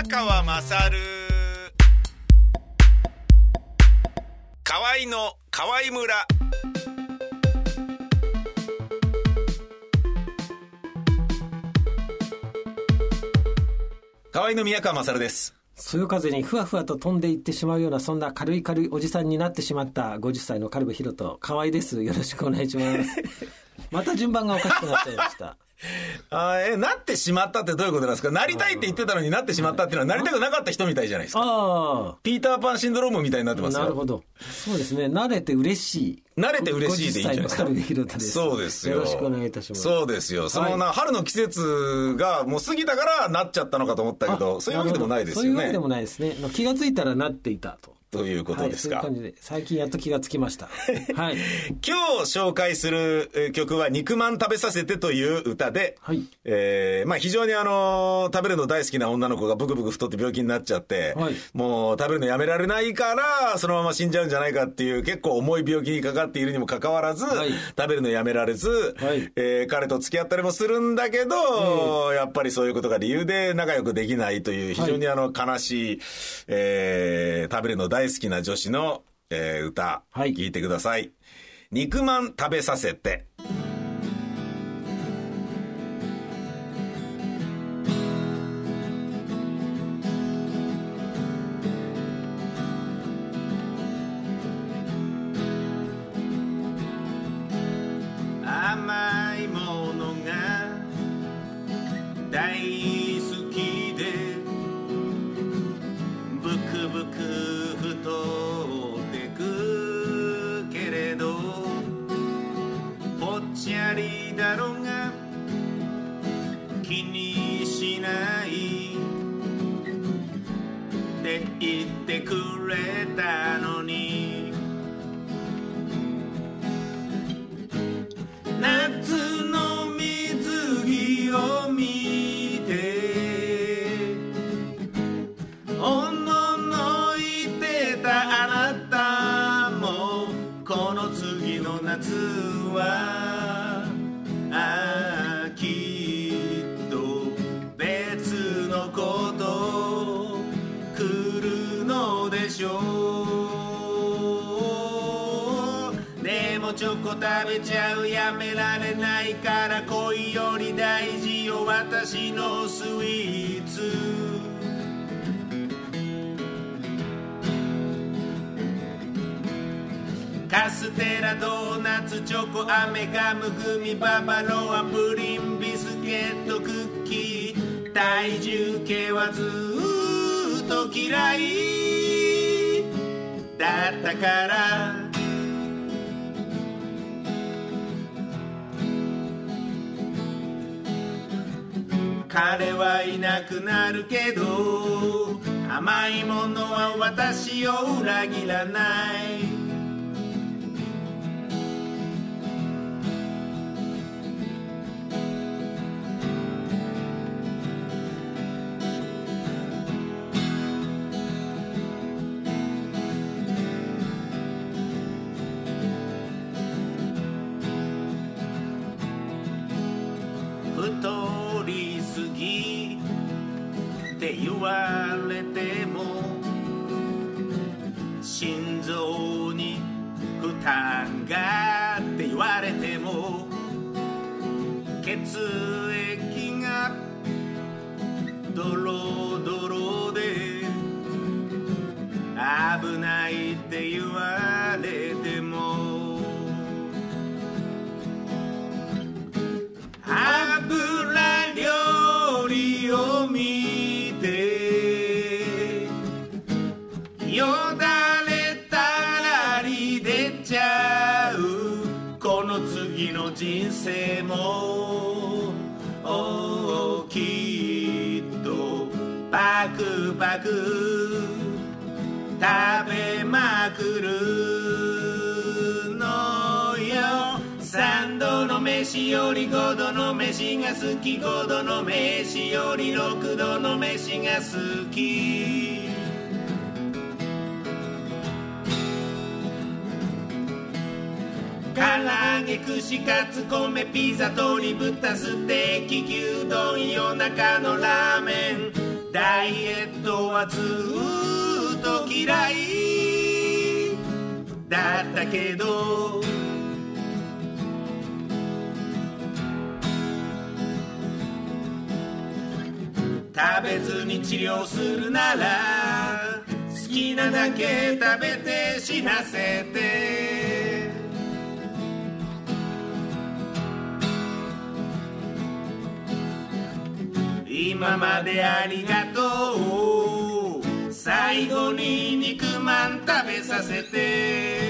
宮川まさる河合の河合村。河合の宮川まさるです。そよ風にふわふわと飛んでいってしまうようなそんな軽い軽いおじさんになってしまった50歳のカルベヒロト河合です。よろしくお願いします。また順番がおかしくなっちゃいました あーえなってしまったってどういうことなんですか？なりたいって言ってたのになってしまったっていうのはなりたくなかった人みたいじゃないですか。あピーターパンシンドロームみたいになってあますよ。なるほど。そうですね。慣れて嬉しい。慣れて嬉しいでいいんじゃないですか50歳のカルベヒロトですそうですよ。よろしくお願いいたします。そうですよ。そのな、春の季節がもう過ぎたからなっちゃったのかと思ったけど、そういうわけでもないですよね。そういうわけで。もないですね。気がついたらなっていたとということですか。はい、そういう最近やっと気がつきました。はい。今日紹介するえー曲は肉まん食べさせてという歌で、はい。えーまあ非常にあのー食べるの大好きな女の子がブクブク太って病気になっちゃって、はい。もう食べるのやめられないから、そのまま死んじゃうんじゃないかっていう結構重い病気にかかっているにもかかわらず、はい。食べるのやめられず、はい。えー彼と付き合ったりもするんだけど、やっぱりそういうことが理由で仲良くできないという非常にあの悲しい、えー食べるの大好きな女子の、えー歌、はい聞いてください。肉まん食べさせて。夏食べちゃうやめられないから恋より大事よ私のスイーツ。カステラドーナツチョコ飴ガムグミババロアプリンビスケットクッキー。体重計はずっと嫌い。だったから彼はいなくなるけど甘いものは私を裏切らない。って言われても心臓に負担がって言われても血液がドロドロで危ないって言われてもの次の人生もおーきっとパクパク食べまくるのよ。3度の飯より5度の飯が好き5度の飯より6度の飯が好き。唐揚げ串カツ米ピザ鶏豚ステーキ牛丼夜中のラーメン。ダイエットはずっと嫌い。だったけど。食べずに治療するなら好きなだけ食べて死なせて。今までありがとう。最後に肉まん食べさせて。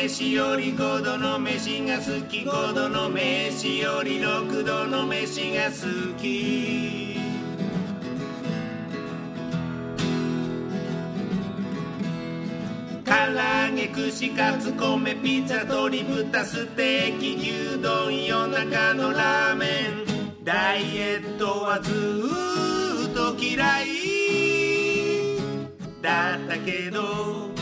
飯より五度の飯が好き。五度の飯より六度の飯が好き。唐揚げ串カツ米ピザ鶏豚ステーキ牛丼夜中のラーメン。ダイエットはずっと嫌い。だったけど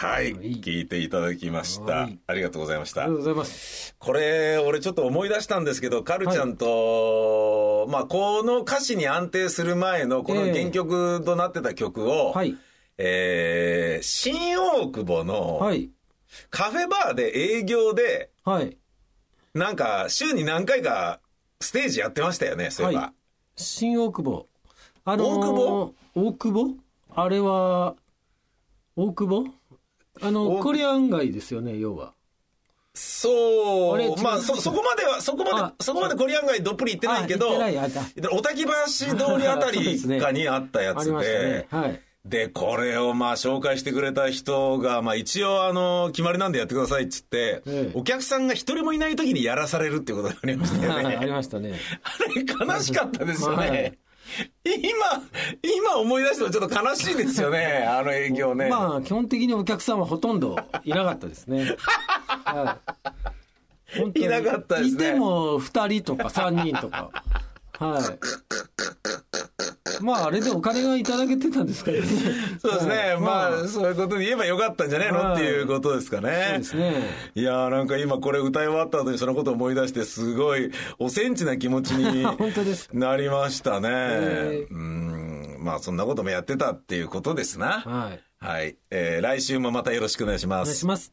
はい、はい聞いていただきました。はい。ありがとうございました。ありがとう。ございます。これ、俺ちょっと思い出したんですけど、カルちゃんと、まあ、この歌詞に安定する前の、このええ。原曲となってた曲を、はい。えー新大久保のはい。カフェバーで営業で、はい。なんか週に何回かステージやってましたよね、そういえば。はい。新大久保。あのー大久保？大久保？あれは大久保？あの大コリアン街ですよね要は。そう。う、まあ、そ、そこまでは、そこまあで、そこまでコリアン街どっぷり行ってないけど、おたき橋通りあたり かにあったやつで。ね、はい。で、これをまあ紹介してくれた人が、まあ一応あの、決まりなんでやってくださいっつって、ええ。お客さんが一人もいない時にやらされるっていうことがありましたよはい ありね。ましたね。あれ悲しかったですよね。はい今、今思い出してもちょっと悲しいですよね、あの営業ね。まあ基本的にお客さんはほとんどいなかったですね。はい。本当に。いなかったですね。いても2人とか3人とか。はいまああれでお金がいただけてたんですからね そうですね。はいまあ、そういうことで言えばよかったんじゃねえのはいっていうことですかね。そうですねいやーなんか今これ歌い終わった後にそのことを思い出してすごいおセンチな気持ちに なりましたね。えーうん。まあそんなこともやってたっていうことですな。はいはい。えー来週もまたよろしくお願いしますお願いし。ます